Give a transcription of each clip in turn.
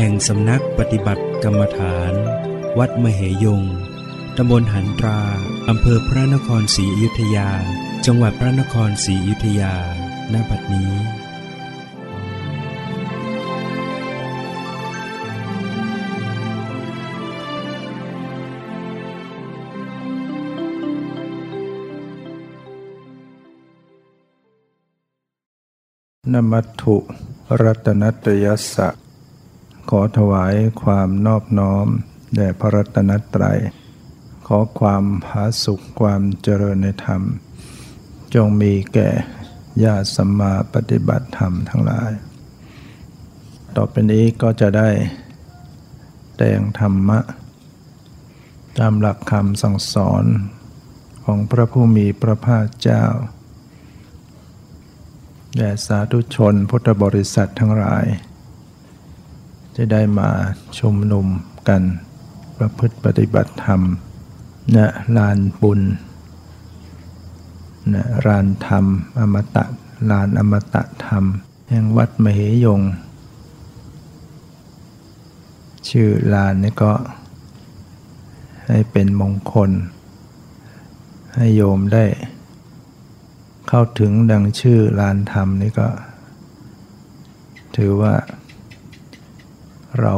แห่งสำนักปฏิบัติกรรมฐาน วัดมเหยง ตำบลหันตรา อำเภอพระนครศรีอยุธยา จังหวัดพระนครศรีอยุธยา ณ บัดนี้นมัตถุรัตนัตยสสะ ขอถวายความนอบน้อม แด่พระรัตนตรัย ขอความผาสุขความเจริญในธรรม จงมีแก่ญาติสัมมาปฏิบัติธรรมทั้งหลาย ต่อไปนี้ก็จะได้แต่งธรรมะ ตามหลักคำสั่งสอนของพระผู้มีพระภาคเจ้าแด่สาธุชนพุทธบริษัททั้งหลาย จะได้มาชุมนุมกันประพฤติปฏิบัติธรรมณลานบุญณลานธรรม อมตะลานอมตะธรรม แห่งวัดมเหยง ชื่อลานนี้ก็ให้เป็นมงคล ให้โยมได้ เข้าถึงดังชื่อลานธรรมนี่ก็ ถือว่า เรา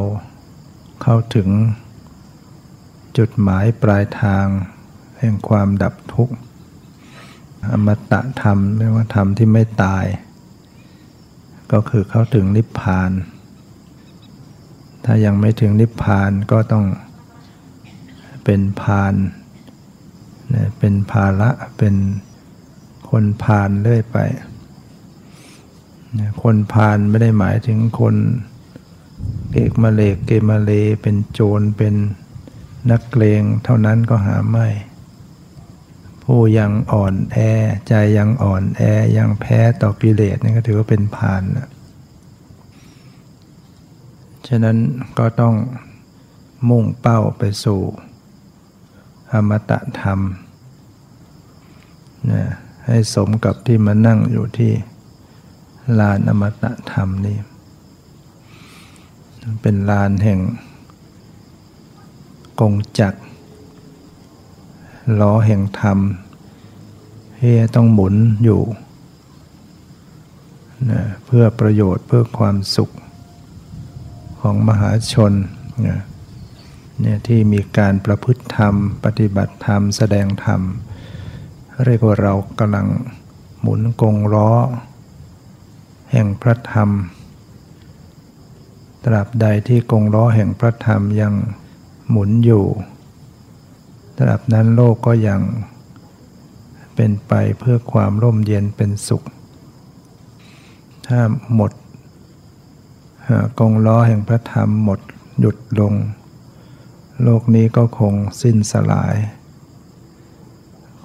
เข้าถึงจุดหมายปลายทางแห่งความดับทุกข์ อมตะธรรมไม่ว่าธรรมที่ไม่ตาย ก็คือเข้าถึงนิพพาน ถ้ายังไม่ถึงนิพพานก็ต้องเป็นพานเป็นภาระเป็นคนพาลเรื่อยไป คนพาลไม่ได้หมายถึงคน เกกมาเลกเกมาเลเป็นโจรเป็นนักเลงเท่านั้นก็หาไม่ ผู้ยังอ่อนแอใจยังอ่อนแอยังแพ้ต่อกิเลสนี่ก็ถือว่าเป็นพาลนะฉะนั้นก็ต้องมุ่งเป้าไปสู่อมตะธรรมนะให้สมกับที่มานั่งอยู่ที่ลานอมตะธรรมนี่ เป็นลานแห่งกงจักรล้อแห่งธรรมที่ต้องหมุนอยู่นะเพื่อประโยชน์เพื่อความสุขของมหาชนนะเนี่ยที่มีการประพฤติธรรม ปฏิบัติธรรม แสดงธรรม เรียกว่าเรากำลังหมุนกงล้อ แห่งพระธรรม ตราบใดที่กงล้อแห่งพระธรรมยังหมุนอยู่ ตราบนั้นโลกก็ยังเป็นไปเพื่อความร่มเย็นเป็นสุข ถ้าหมดกงล้อแห่งพระธรรมหมดหยุดลง โลกนี้ก็คงสิ้นสลาย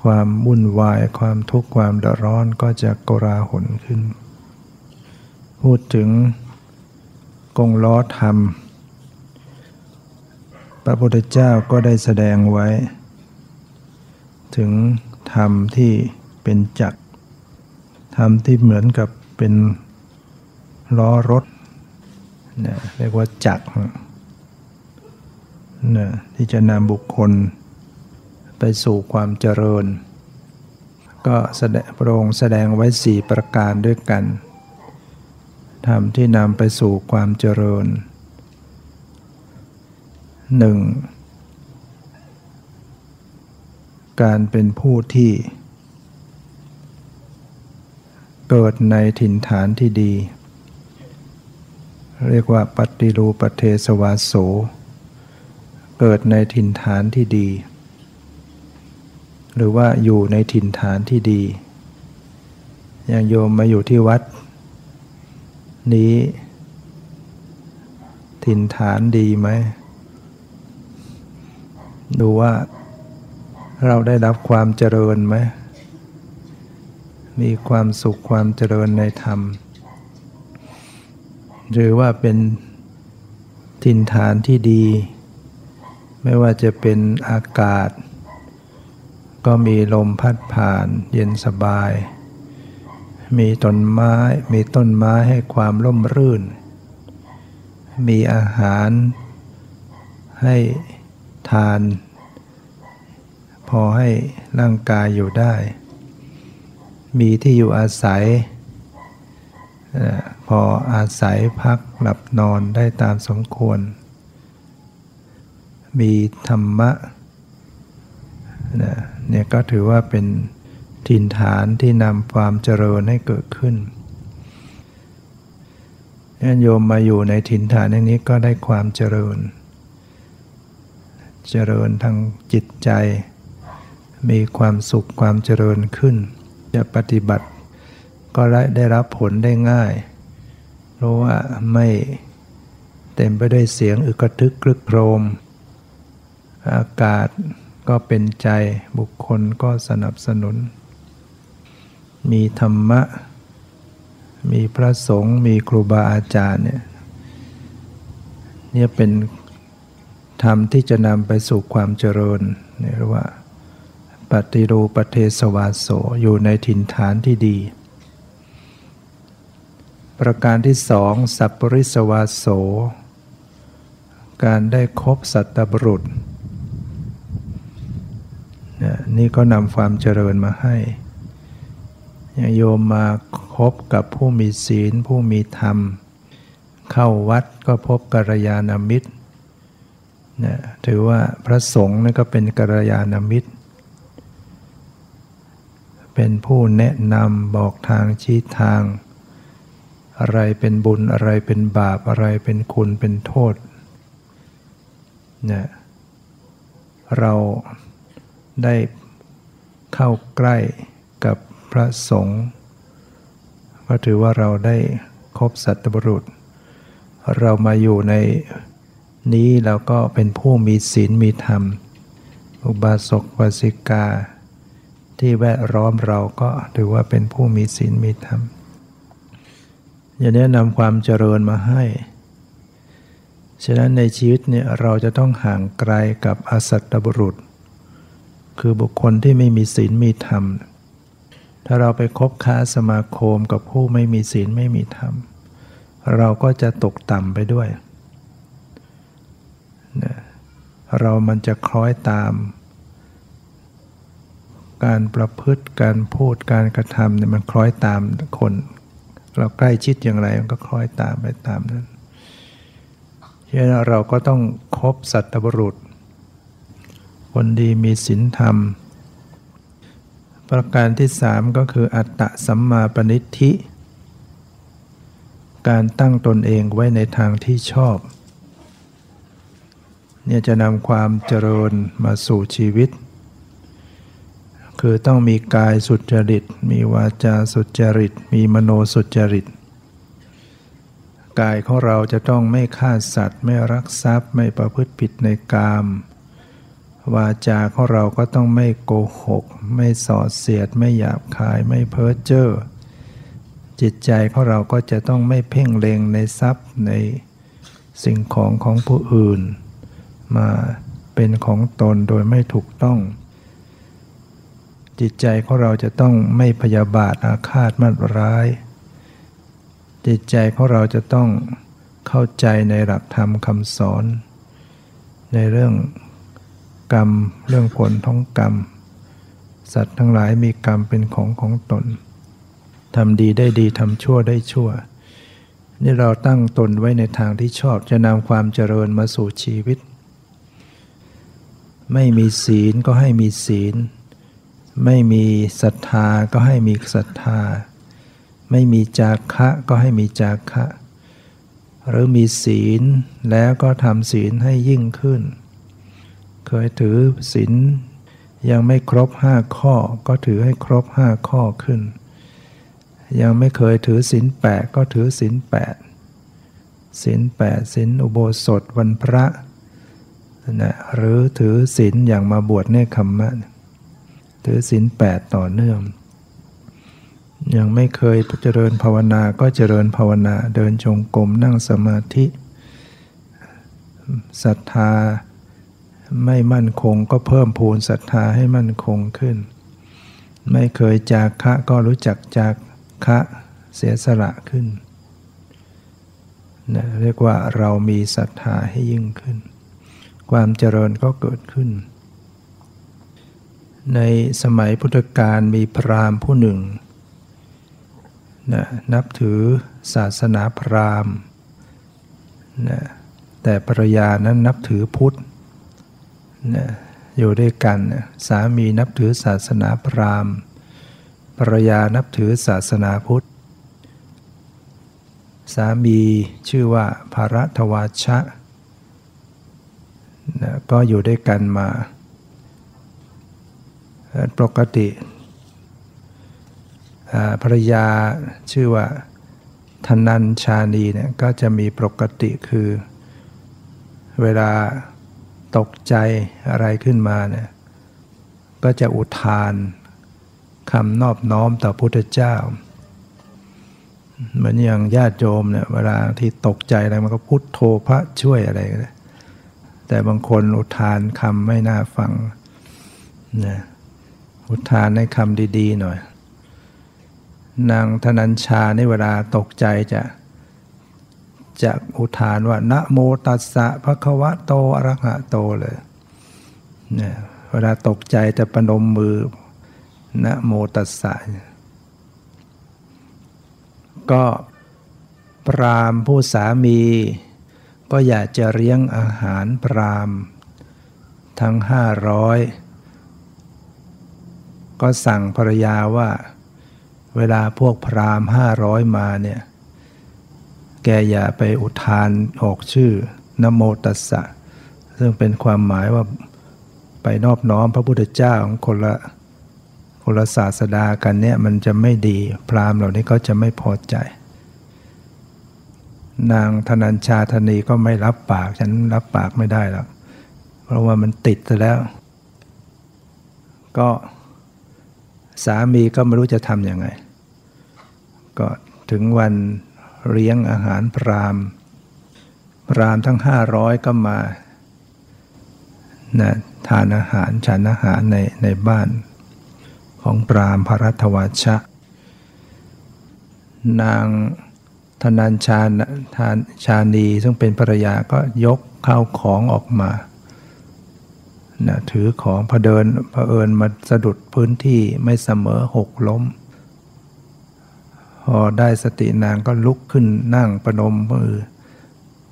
ความวุ่นวายความทุกข์ความเดือดร้อนก็จะกราหนขึ้น พูดถึง กงล้อธรรม พระพุทธเจ้าก็ได้แสดงไว้ ถึงธรรมที่เป็นจักรธรรมที่เหมือนกับเป็นล้อรถเนี่ยเรียกว่าจักรเนี่ยที่จะนำบุคคลไปสู่ความเจริญ ก็แสดงพระองค์แสดงไว้สี่ประการด้วยกัน ธรรมที่นำไปสู่ความเจริญหนึ่งการเป็นผู้ที่ เกิดในถิ่นฐานที่ดี เรียกว่าปฏิรูปเทสวาโส เกิดในถิ่นฐานที่ดี หรือว่าอยู่ในถิ่นฐานที่ดีอย่างโยมมาอยู่ที่วัด นี้ ถิ่นฐานดีไหม ดูว่าเราได้รับความเจริญไหม มีความสุขความเจริญในธรรม หรือว่าเป็นถิ่นฐานที่ดี ไม่ว่าจะเป็นอากาศ ก็มีลมพัดผ่านเย็นสบาย มีต้นไม้ มีต้นไม้ให้ความร่มรื่น มีอาหารให้ทาน พอให้ร่างกายอยู่ได้ มีที่อยู่อาศัย พออาศัยพักหลับนอนได้ตามสมควร มีธรรมะเนี่ยก็ถือว่าเป็น ถิ่นฐานที่นำความเจริญให้เกิดขึ้นญาติโยมมาอยู่ในถิ่นฐานอย่างนี้ก็ได้ความเจริญ เจริญทางจิตใจ มีความสุขความเจริญขึ้น จะปฏิบัติ ก็ได้ได้รับผลได้ง่าย เพราะว่าไม่เต็มไปด้วยเสียงอึกทึกคลึกโครม อากาศก็เป็นใจบุคคลก็สนับสนุน มีธรรมะ มีพระสงฆ์มีครูบาอาจารย์เนี่ยเนี่ยเป็นธรรมที่จะนำไปสู่ความเจริญเรียกว่าปฏิรูปเทสวาโสอยู่ในถิ่นฐานที่ดี ประการที่สองสัพปริสวาโส การได้คบสัตบุรุษ นี่ก็นำความเจริญมาให้ โยมมาคบกับผู้มีศีลผู้มีธรรม เข้าวัดก็พบกัลยาณมิตรนะถือว่าพระสงฆ์นี่ก็เป็นกัลยาณมิตร เป็นผู้แนะนำบอกทางชี้ทาง อะไรเป็นบุญอะไรเป็นบาปอะไรเป็นคุณเป็นโทษเนี่ยเราได้เข้าใกล้ ระสงฆ์ก็ถือว่าเราได้คบสัตบุรุษ เรามาอยู่ในนี้เราก็เป็นผู้มีศีลมีธรรม อุบาสกวาสิกา ที่แวดล้อมเราก็ถือว่าเป็นผู้มีศีลมีธรรมอย่างนี้นำความเจริญมาให้ ฉะนั้นในชีวิตเนี่ยเราจะต้องห่างไกลกับอสัตบุรุษ คือบุคคลที่ไม่มีศีลมีธรรม ถ้าเราไปคบค้าสมาคมกับผู้ไม่มีศีลไม่มีธรรม เราก็จะตกต่ำไปด้วย เรามันจะคล้อยตาม การประพฤติการพูดการกระทำเนี่ยมันคล้อยตามคน เราใกล้ชิดอย่างไรมันก็คล้อยตามไปตามนั้นฉะนั้นเราก็ต้องคบสัตบุรุษ คนดีมีศีลธรรม ประการที่สามก็คืออัตตะสัมมาปณิธิ การตั้งตนเองไว้ในทางที่ชอบ เนี่ยจะนำความเจริญมาสู่ชีวิต คือต้องมีกายสุจริต มีวาจาสุจริต มีมโนสุจริต กายของเราจะต้องไม่ฆ่าสัตว์ ไม่รักทรัพย์ ไม่ประพฤติผิดในกาม วาจาของเราก็ต้องไม่โกหก ไม่ส่อเสียด ไม่หยาบคาย ไม่เพ้อเจ้อ จิตใจของเราก็จะต้องไม่เพ่งเล็งในทรัพย์ในสิ่งของของผู้อื่น มาเป็นของตนโดยไม่ถูกต้อง จิตใจของเราจะต้องไม่พยาบาทอาฆาตมัดร้าย จิตใจของเราจะต้องเข้าใจในหลักธรรมคำสอน ในเรื่อง กรรม เรื่องผลท้องกรรม สัตว์ทั้งหลายมีกรรมเป็นของของตนทำดีได้ดีทำชั่วได้ชั่ว นี่เราตั้งตนไว้ในทางที่ชอบจะนำความเจริญมาสู่ชีวิต ไม่มีศีลก็ให้มีศีล ไม่มีศรัทธาก็ให้มีศรัทธา ไม่มีจาคะก็ให้มีจาคะ หรือมีศีลแล้วก็ทำศีลให้ยิ่งขึ้น เคยถือศีลยังไม่ครบห้าข้อก็ถือให้ครบห้าข้อขึ้น ยังไม่เคยถือศีลแปดก็ถือศีลแปดศีลแปดศีลอุโบสถวันพระนะหรือถือศีลอย่างมาบวชเนคขมมะ ถือศีลแปดต่อเนื่อง ยังไม่เคยเจริญภาวนาก็เจริญภาวนาเดินจงกรมนั่งสมาธิศรัทธา ไม่มั่นคงก็เพิ่มพูนศรัทธาให้มั่นคงขึ้น ไม่เคยจากคะก็รู้จักจากคะเสียสละขึ้นนะเรียกว่าเรามีศรัทธาให้ยิ่งขึ้น ความเจริญก็เกิดขึ้น ในสมัยพุทธกาลมีพราหมณ์ผู้หนึ่งนะนับถือศาสนาพราหมณ์นะแต่ภรรยานั้นนับถือพุทธ นะอยู่ด้วยกันนะสามีนับถือศาสนาพราหมณ์ภรรยานับถือศาสนาพุทธ สามีชื่อว่าภารทวาชะนะก็อยู่ด้วยกันมา ปกติภรรยาชื่อว่าธนัญชานีเนี่ยก็จะมีปกติคือเวลา ตกใจอะไรขึ้นมาเนี่ยก็จะอุทานคำนอบน้อมต่อพุทธเจ้าเหมือนอย่างญาติโยมเนี่ยเวลาที่ตกใจอะไรมันก็พุทโธพระช่วยอะไรก็ได้แต่บางคนอุทานคำไม่น่าฟังนะอุทานในคำดีๆหน่อย นางธนัญชาในเวลาตกใจจะ จะอุทานว่านะโมตัสสะภะคะวะโตอรหะโตเลยเนี่ยเวลาตกใจจะประนมมือนะโมตัสสะก็ปรามผู้สามี ก็อยากจะเลี้ยงอาหารปรามทั้งห้าร้อยก็สั่งภรรยาว่า เวลาพวกพรามห้าร้อยมาเนี่ย แกอย่าไปอุทานออกชื่อนโมตัสสะ ซึ่งเป็นความหมายว่าไปนอบน้อมพระพุทธเจ้าของคนละคนละศาสดากันเนี่ยมันจะไม่ดีพราหมณ์เหล่านี้ก็จะไม่พอใจ นางธนัญชาธนีก็ไม่รับปากฉันรับปากไม่ได้หรอกเพราะว่ามันติดแล้ว ก็สามีก็ไม่รู้จะทำยังไง ก็ถึงวัน เลี้ยงอาหารพรามพรามทั้งห้าร้อยก็มานะทานอาหารฉันอาหารในในบ้านของปรามพรัตวชะ นางธนัญชาทานชานีซึ่งเป็นภรรยาก็ยกข้าวของออกมานะถือของพเดินเอิญมาสะดุดพื้นที่ไม่เสมอหกล้ม พอได้สตินางก็ลุกขึ้นนั่งประนมมือ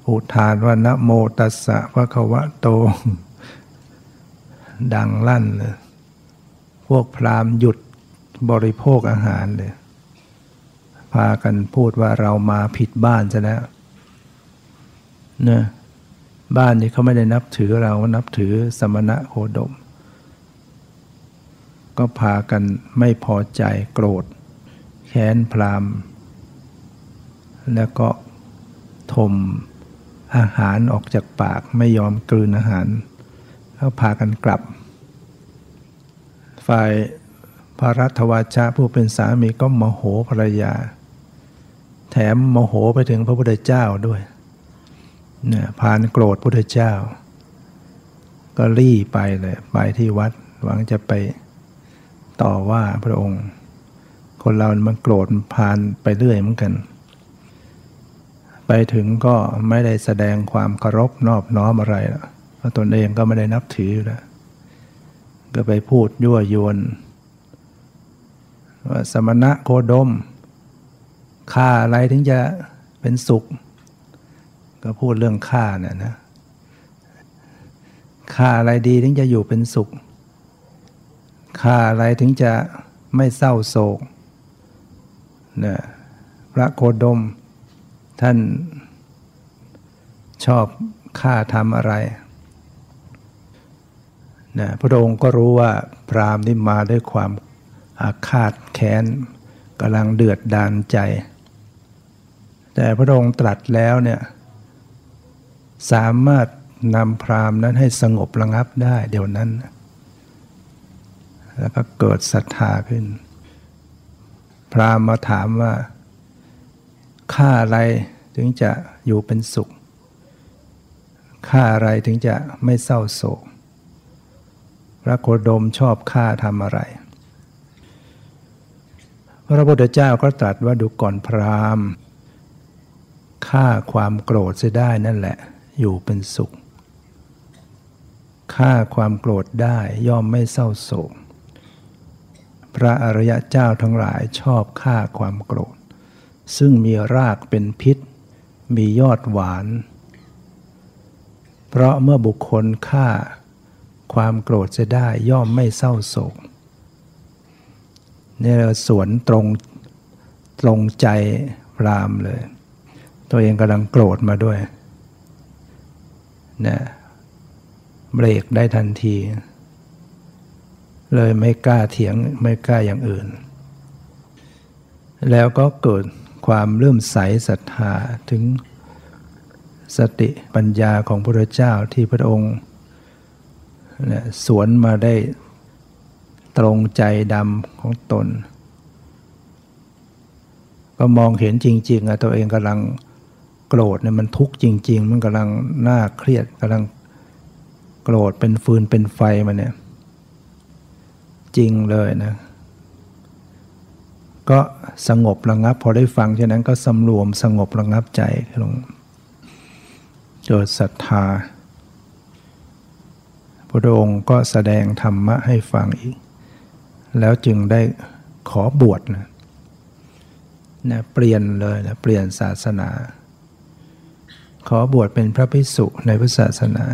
อุทานว่านะโมตัสสะพระควะโต ดังลั่นเลยพวกพราหมณ์หยุดบริโภคอาหารเลย พากันพูดว่าเรามาผิดบ้านซะแล้วเนะบ้านนี้เขาไม่ได้นับถือเรานับถือสมณะโคดม ก็พากันไม่พอใจโกรธ ค้นพรามแล้วก็ทมอาหารออกจากปากไม่ยอมกลืนอาหารแล้วพากันกลับ ฝ่ายพระรัตวาชาผู้เป็นสามีก็โมโหภรรยา แถมโมโหไปถึงพระพุทธเจ้าด้วยเนี่ยพานโกรธพุทธเจ้า ก็รีไปเลย ไปที่วัดหวังจะไปต่อว่าพระองค์ คนเรามันโกรธผ่านไปเรื่อยเหมือนกัน ไปถึงก็ไม่ได้แสดงความเคารพนอบน้อมอะไรเพราะตนเองก็ไม่ได้นับถือแล้ว ก็ไปพูดยั่วยวนว่าสมณะโคดมฆ่าอะไรถึงจะเป็นสุข ก็พูดเรื่องฆ่าเนี่ยนะฆ่าอะไรดีถึงจะอยู่เป็นสุขฆ่าอะไรถึงจะไม่เศร้าโศก นะพระโคดม ท่านชอบฆ่าทำอะไรนะพระองค์ก็รู้ว่าพรามนี่มาด้วยความอาฆาตแค้นกำลังเดือดดานใจ แต่พระองค์ตรัสแล้วเนี่ยสามารถนำพรามนั้นให้สงบระงับได้เดี๋ยวนั้น แล้วก็เกิดศรัทธาขึ้น พราหมณ์มาถามว่าค่าอะไรถึงจะอยู่เป็นสุขค่าอะไรถึงจะไม่เศร้าโศก พระโคดมชอบฆ่าทำอะไร พระพุทธเจ้าก็ตรัสว่าดูก่อนพราหมณ์ฆ่าความโกรธเสียได้นั่นแหละ อยู่เป็นสุขฆ่าความโกรธได้ย่อมไม่เศร้าโศก พระอริยะเจ้าทั้งหลายชอบฆ่าความโกรธ ซึ่งมีรากเป็นพิษ มียอดหวาน เพราะเมื่อบุคคลฆ่า ความโกรธจะได้ย่อมไม่เศร้าโศกนี่เราสวนตรงตรงใจพรามเลย ตัวเองกำลังโกรธมาด้วยนะเบรกได้ทันที เลยไม่กล้าเถียงไม่กล้าอย่างอื่น แล้วก็เกิดความเลื่มใสศรัทธาถึงสติปัญญาของพระเจ้าที่พระองค์สวนมาได้ตรงใจดำของตน ก็มองเห็นจริงๆอะตัวเองกำลังโกรธเนี่ยมันทุกข์จริง ๆ มันกำลังน่าเครียดกำลังโกรธเป็นฟืนเป็นไฟมาเนี่ย จริงเลยนะก็สงบระงับ พอได้ฟังฉะนั้นก็สำรวมสงบระงับใจลงเกิดศรัทธา พระองค์ก็แสดงธรรมะให้ฟังอีก แล้วจึงได้ขอบวชนะนะเปลี่ยนเลยนะเปลี่ยนศาสนา ขอบวชเป็นพระภิกษุในพุทธศาสนา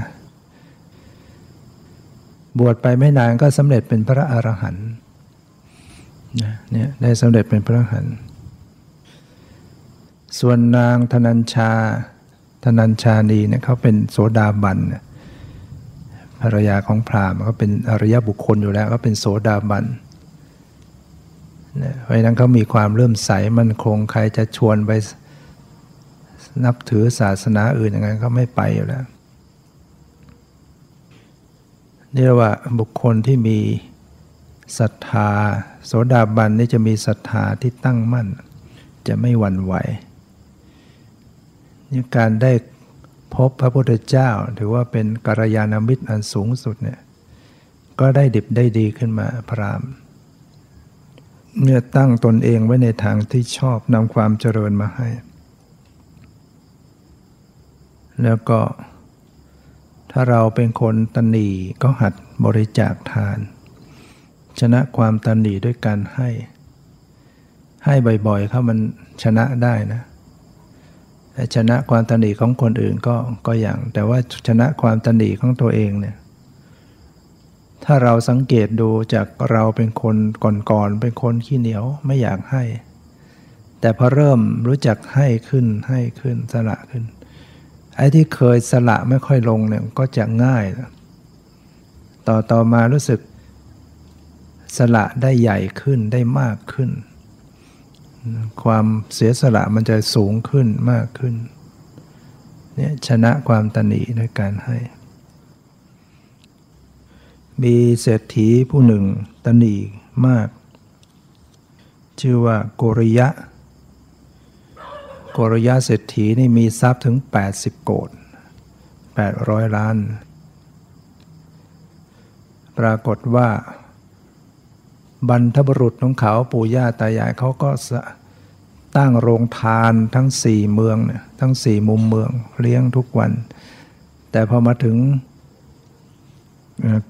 บวชไปไม่นานก็สำเร็จเป็นพระอรหันต์นะเนี่ยได้สำเร็จเป็นพระอรหันต์ส่วนนางธนัญชาธนัญชานีเนี่ยเขาเป็นโสดาบันภรรยาของพราหมณ์ก็เป็นอริยบุคคลอยู่แล้วก็เป็นโสดาบันเพราะนั้นเขามีความเริ่มใสมันคงใครจะชวนไปนับถือศาสนาอื่นอย่างนั้นก็ไม่ไปอยู่แล้ว นี่เรียกว่าบุคคลที่มีศรัทธา โสดาบันนี่จะมีศรัทธาที่ตั้งมั่น จะไม่หวั่นไหวนี่การได้พบพระพุทธเจ้า ถือว่าเป็นกัลยาณมิตรอันสูงสุดเนี่ยก็ได้ดิบได้ดีขึ้นมาพรามเมื่อตั้งตนเองไว้ในทางที่ชอบนำความเจริญมาให้ แล้วก็ ถ้าเราเป็นคนตนีก็หัดบริจาคทาน ชนะความตนีด้วยการให้ ให้บ่อยๆเขามันชนะได้นะชนะความตนีของคนอื่นก็ก็อย่าง แต่ว่าชนะความตนีของตัวเองเนี่ยถ้าเราสังเกตดูจากเราเป็นคนก่อนๆเป็นคนขี้เหนียวไม่อยากให้ แต่พอเริ่มรู้จักให้ขึ้นให้ขึ้นสละขึ้น ไอ้ที่เคยสละไม่ค่อยลงเนี่ยก็จะง่าย ต่อต่อมารู้สึกสละได้ใหญ่ขึ้นได้มากขึ้น ความเสียสละมันจะสูงขึ้นมากขึ้นเนี่ยชนะความตนีด้วยการให้ มีเศรษฐีผู้หนึ่งตนีมาก ชื่อว่าโกริยะ โรยะเศรษฐีนี่มีทรัพย์ถึง 80 โกด800 ล้าน ปรากฏว่า บรรทบุรุษของเขาปู่ย่าตายายเขาก็ตั้งโรงทานทั้งสี่เมืองเนี่ยทั้งสี่มุมเมืองเลี้ยงทุกวัน แต่พอมาถึง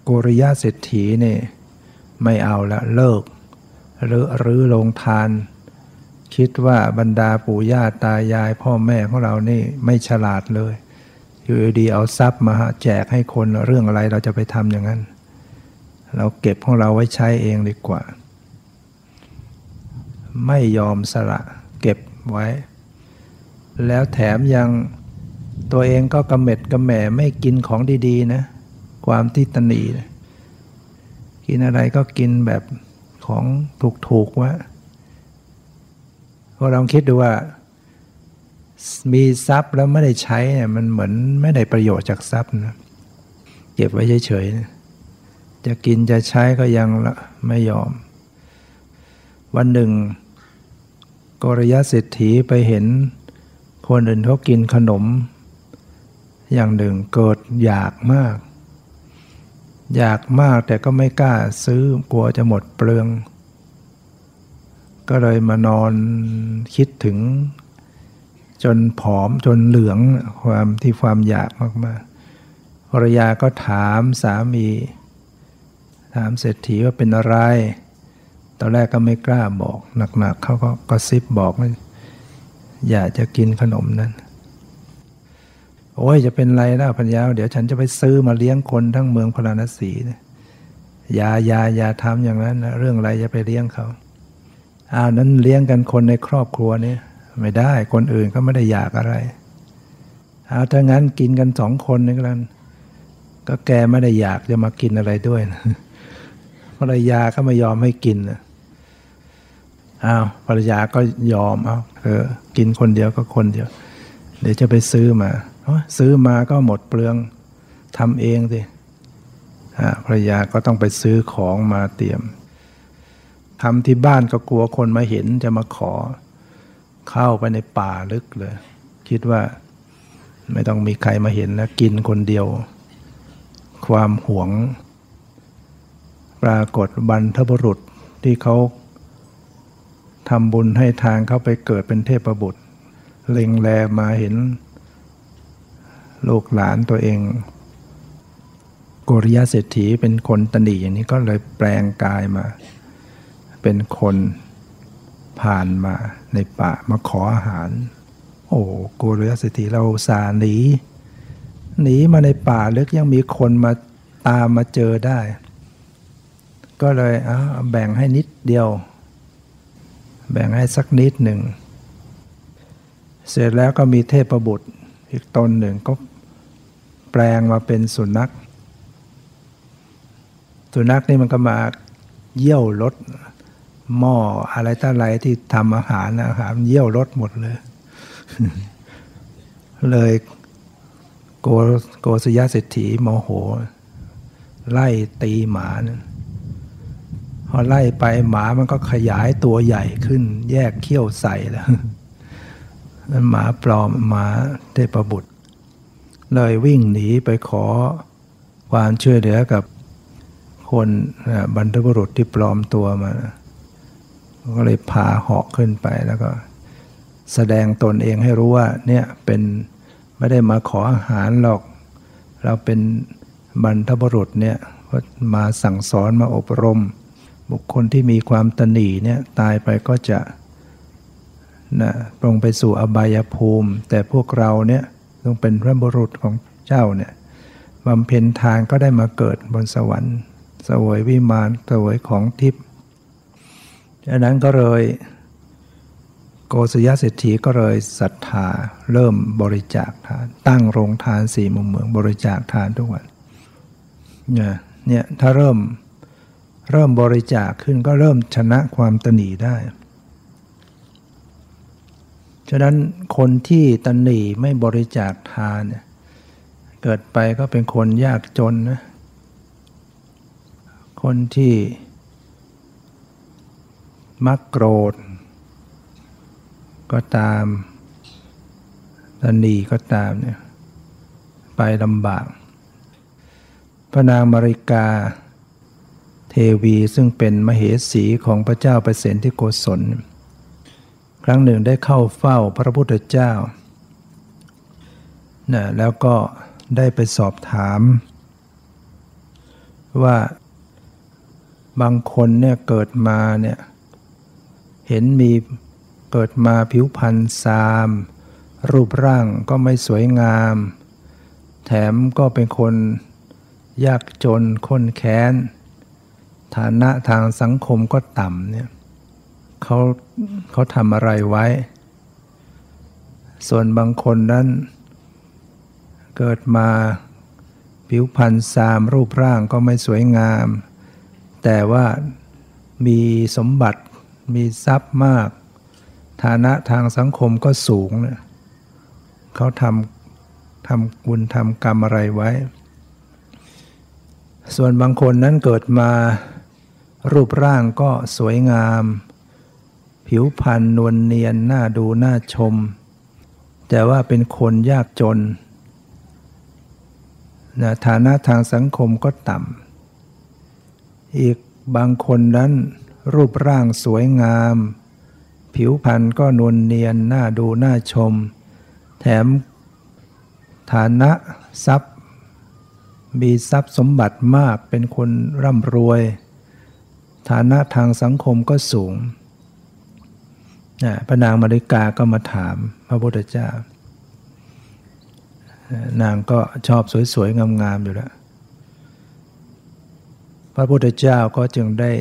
กุริยาเศรษฐีนี่ไม่เอาละเลิกหรือรื้อโรงทาน คิดว่าบรรดาปู่ย่าตายายพ่อแม่ของเรานี่ไม่ฉลาดเลย อยู่ดีเอาทรัพย์มาแจกให้คนเรื่องอะไรเราจะไปทำอย่างนั้น เราเก็บของเราไว้ใช้เองดีกว่า ไม่ยอมสละเก็บไว้ แล้วแถมยังตัวเองก็กระเม็ดกระแหม่ไม่กินของดีๆนะ ความที่ตนีนะกินอะไรก็กินแบบของถูกๆว่า พอเราคิดดูว่ามีทรัพย์แล้วไม่ได้ใช้เนี่ยมันเหมือนไม่ได้ประโยชน์จากทรัพย์นะเก็บไว้เฉยๆจะกินจะใช้ก็ยังละไม่ยอม วันหนึ่งกรยะเศรษฐีไปเห็น คนอื่นเขากินขนม อย่างหนึ่งเกิดอยากมาก อยากมากแต่ก็ไม่กล้าซื้อกลัวจะหมดเปลือง ก็เลยมานอนคิดถึง จนผอมจนเหลืองความที่ความอยากมากๆภรรยาก็ถามสามี ถามเศรษฐีว่าเป็นอะไร ตอนแรกก็ไม่กล้าบอกหนักๆเขาก็กระซิบบอกว่าอยากจะกินขนมนั้น โอ้ยจะเป็นไรนะพัญญาเดี๋ยวฉันจะไปซื้อมาเลี้ยงคนทั้งเมืองพราณสีนะอย่าอย่าอย่าทำอย่างนั้นนะเรื่องอะไรจะไปเลี้ยงเขา อ้าวนั้นเลี้ยงกันคนในครอบครัวนี้ไม่ได้คนอื่นก็ไม่ได้อยากอะไรเอาถ้างั้นกินกันสองคนนี่กันก็แกไม่ได้อยากจะมากินอะไรด้วยนะภรรยาก็ไม่ยอมให้กินนะอ้าวภรรยาก็ยอมเอาเออกินคนเดียวก็คนเดียว เดี๋ยวจะไปซื้อมาซื้อมาก็หมดเปลืองทำเองสิภรรยาก็ต้องไปซื้อของมาเตรียม ทำที่บ้านก็กลัวคนมาเห็นจะมาขอ เข้าไปในป่าลึกเลย คิดว่าไม่ต้องมีใครมาเห็นแล้วกินคนเดียว ความหวง ปรากฏบรรทบุรุษที่เขาทำบุญให้ทางเข้าไปเกิดเป็นเทพบุตร เล็งแลมาเห็น ลูกหลานตัวเองโกริยาเศรษฐีเป็นคนตนีอย่างนี้ก็เลยแปลงกายมา เป็นคนผ่านมาในป่ามาขออาหาร โอ้โกรยาเศรษฐีเราสาหนีหนีมาในป่าลึกยังมีคนมาตามมาเจอได้ ก็เลยแบ่งให้นิดเดียว แบ่งให้สักนิดหนึ่ง เสร็จแล้วก็มีเทพบุตรอีกตนหนึ่งก็แปลงมาเป็นสุนัข สุนัขนี่มันก็มาเยี่ยวรถ หม้ออะไรต่ออะไรที่ทำอาหารอาหารเยี่ยวรถหมดเลย เลยโกโกศยเศรษฐีโมโห ไล่ตีหมานะพอไล่ไปหมามันก็ขยายตัวใหญ่ขึ้น แยกเขี้ยวใส่แล้วนั่นหมาปลอมหมาเทพบุตร เลยวิ่งหนีไปขอความช่วยเหลือกับคนบรรพบุรุษที่ปลอมตัวมา ก็เลยพาเหาะขึ้นไปแล้วก็แสดงตนเองให้รู้ว่าเนี่ยเป็นไม่ได้มาขออาหารหรอก เราเป็นบรรพบุรุษเนี่ยมาสั่งสอนมาอบรม บุคคลที่มีความตนีเนี่ยตายไปก็จะนะลงไปสู่อบายภูมิ แต่พวกเราเนี่ยต้องเป็นพระบุรุษของเจ้าเนี่ยบำเพ็ญทานก็ได้มาเกิดบนสวรรค์ สวยวิมานสวยของทิพย์ ดังนั้นก็เลยโกศยเศรษฐีก็เลยศรัทธาเริ่มบริจาคทาน ตั้งโรงทานสี่มุมเมืองบริจาคทานทุกวันเนี่ยเนี่ยถ้าเริ่มเริ่มบริจาคขึ้นก็เริ่มชนะความตนีได้ ฉะนั้นคนที่ตนีไม่บริจาคทานเนี่ยเกิดไปก็เป็นคนยากจนนะคนที่ มักโกรธ ก็ตามตนีก็ตามเนี่ยไปลำบาก พระนางมาริกา เทวีซึ่งเป็นมเหสีของพระเจ้าเปรตที่โกศล ครั้งหนึ่งได้เข้าเฝ้าพระพุทธเจ้านะแล้วก็ได้ไปสอบถาม ว่าบางคนเนี่ยเกิดมาเนี่ย เห็นมีเกิดมาผิวพรรณซาม รูปร่างก็ไม่สวยงาม แถมก็เป็นคนยากจนคนแค้น ฐานะทางสังคมก็ต่ำเนี่ยเขาเขาทำอะไรไว้ ส่วนบางคนนั้น เกิดมาผิวพรรณซามรูปร่างก็ไม่สวยงาม แต่ว่ามีสมบัติ มีทรัพย์มาก ฐานะทางสังคมก็สูงเนี่ยเขาทำทำบุญทำกรรมอะไรไว้ ส่วนบางคนนั้นเกิดมารูปร่างก็สวยงาม ผิวพรรณนวลเนียนน่าดูน่าชม แต่ว่าเป็นคนยากจนนะฐานะทางสังคมก็ต่ำอีกบางคนนั้น รูปร่างสวยงาม ผิวพรรณก็นวลเนียนน่าดูน่าชม แถมฐานะทรัพย์มีทรัพย์สมบัติมากเป็นคนร่ำรวย ฐานะทางสังคมก็สูงพระนางมาริกาก็มาถามพระพุทธเจ้า นางก็ชอบสวยๆงามๆอยู่แล้ว พระพุทธเจ้าก็จึงได้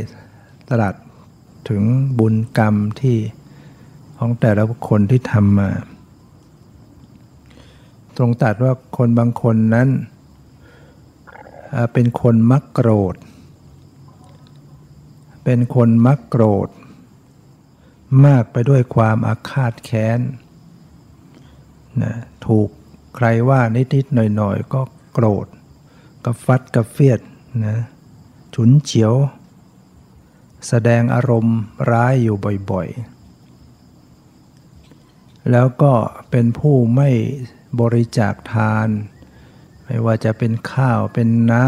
ตรัสถึงบุญกรรมที่ของแต่ละคนที่ทำมา ตรงตัดว่าคนบางคนนั้นเป็นคนมักโกรธ เป็นคนมักโกรธ มากไปด้วยความอาฆาตแค้นนะถูกใครว่านิดๆหน่อยๆ ก็โกรธกระฟัดกระเฟียดนะฉุนเฉียว แสดงอารมณ์ร้ายอยู่บ่อยๆ แล้วก็เป็นผู้ไม่บริจาคทาน ไม่ว่าจะเป็นข้าวเป็นน้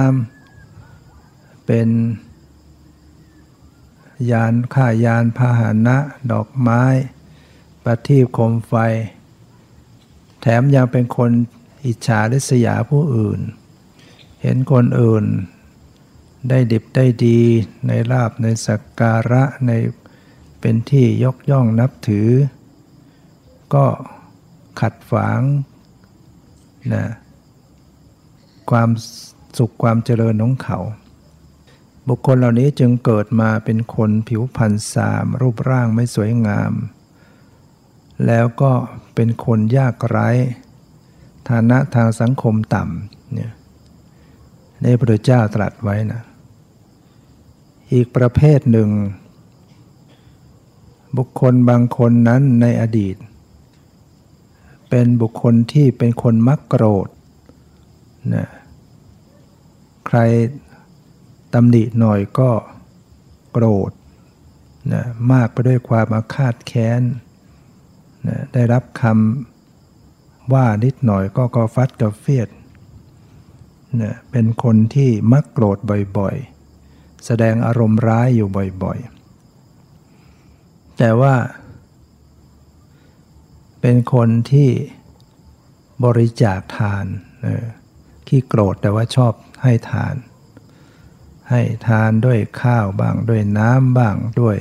ำเป็นยานข้ายานพาหนะ ดอกไม้ ประทีปโคมไฟ แถมยังเป็นคนอิจฉาริษยาผู้อื่น เห็นคนอื่น ได้ดิบได้ดีในลาบในสักการะในเป็นที่ยกย่องนับถือ ก็ขัดฝางนะความสุขความเจริญของเขา บุคคลเหล่านี้จึงเกิดมาเป็นคนผิวพรรณสามรูปร่างไม่สวยงาม แล้วก็เป็นคนยากไร้ฐานะทางสังคมต่ำเนี่ยในพระเจ้าตรัสไว้นะ อีกประเภทหนึ่ง บุคคลบางคนนั้นในอดีต เป็นบุคคลที่เป็นคนมักโกรธนะใครตำหนิหน่อยก็โกรธนะมากไปด้วยความอาฆาตแค้นนะได้รับคำว่านิดหน่อยก็กอฟัดกับเฟียดนะเป็นคนที่มักโกรธบ่อยๆ แสดงอารมณ์ร้ายอยู่บ่อยๆ แต่ว่า เป็นคนที่บริจาคทานขี้โกรธแต่ว่าชอบให้ทาน ให้ทานด้วยข้าวบ้าง ด้วยน้ำบ้างด้วย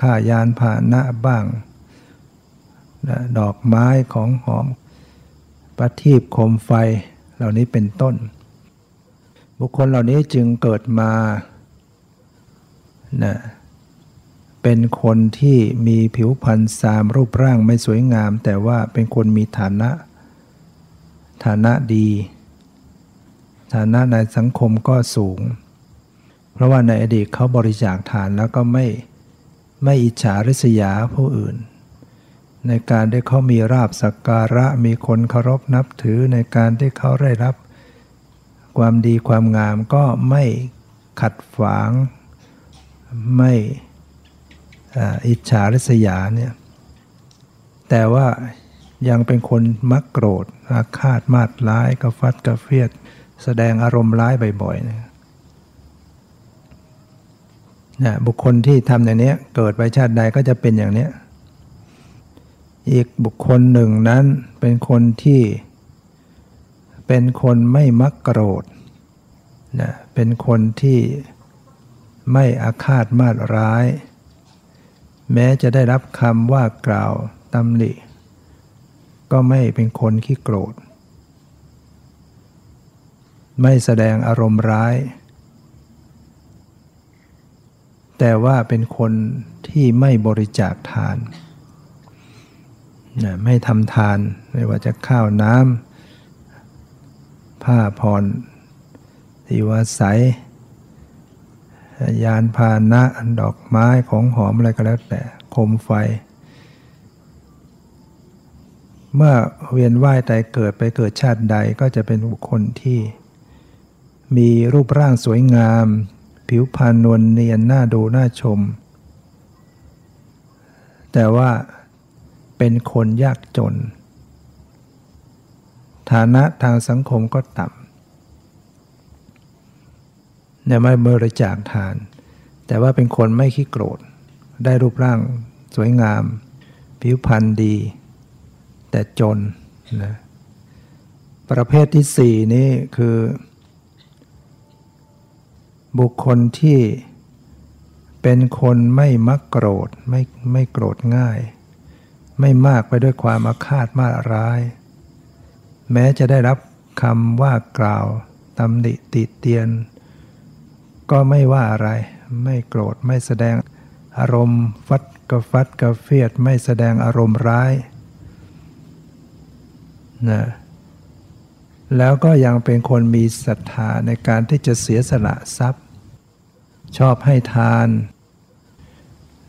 ข้ายานพาหนะบ้าง ดอกไม้ของหอมประทีปโคมไฟเหล่านี้เป็นต้น บุคคลเหล่านี้จึงเกิดมานะเป็นคนที่มีผิวพรรณสามรูปร่างไม่สวยงาม แต่ว่าเป็นคนมีฐานะ ฐานะดี ฐานะในสังคมก็สูง เพราะว่าในอดีตเขาบริจาคทานแล้วก็ไม่ไม่อิจฉาริษยาผู้อื่น ในการได้เขามีราบสักการะมีคนเคารพนับถือในการที่เขาได้รับ ความดีความงามก็ไม่ขัดฝาง ไม่อิจฉาริษยาเนี่ยแต่ว่ายังเป็นคนมักโกรธ อาฆาตมาดร้ายกระฟัดกระเฟียด แสดงอารมณ์ร้ายบ่อยๆนะนะบุคคลที่ทำอย่างนี้เกิดไปชาติใดก็จะเป็นอย่างนี้ อีกบุคคลหนึ่งนั้นเป็นคนที่ เป็นคนไม่มักโกรธนะเป็นคนที่ไม่อาฆาตมาดร้าย แม้จะได้รับคำว่ากล่าวตำหนิก็ไม่เป็นคนขี้โกรธ ไม่แสดงอารมณ์ร้าย แต่ว่าเป็นคนที่ไม่บริจาคทานนะไม่ทำทานไม่ว่าจะข้าวน้ำ ผ้าผ่อนที่ว่าใสยานพาหนะดอกไม้ของหอมอะไรก็แล้วแต่คมไฟ เมื่อเวียนว่ายตายเกิดไปเกิดชาติใดก็จะเป็นบุคคลที่ มีรูปร่างสวยงาม ผิวพรรณนวลเนียนน่าดูน่าชม แต่ว่าเป็นคนยากจน ฐานะทางสังคมก็ต่ำเนี่ยไม่บริจาคทาน แต่ว่าเป็นคนไม่ขี้โกรธ ได้รูปร่างสวยงาม ผิวพรรณดี แต่จนนะประเภทที่สี่นี่คือ บุคคลที่เป็นคนไม่มักโกรธไม่ไม่โกรธง่าย ไม่มากไปด้วยความอาฆาตมาร้าย แม้จะได้รับคำว่ากล่าวตำหนิติเตียน ก็ไม่ว่าอะไร ไม่โกรธไม่แสดงอารมณ์ฟัดกระฟัดกระเฟียดไม่แสดงอารมณ์ร้ายนะแล้วก็ยังเป็นคนมีศรัทธาในการที่จะเสียสละทรัพย์ ชอบให้ทาน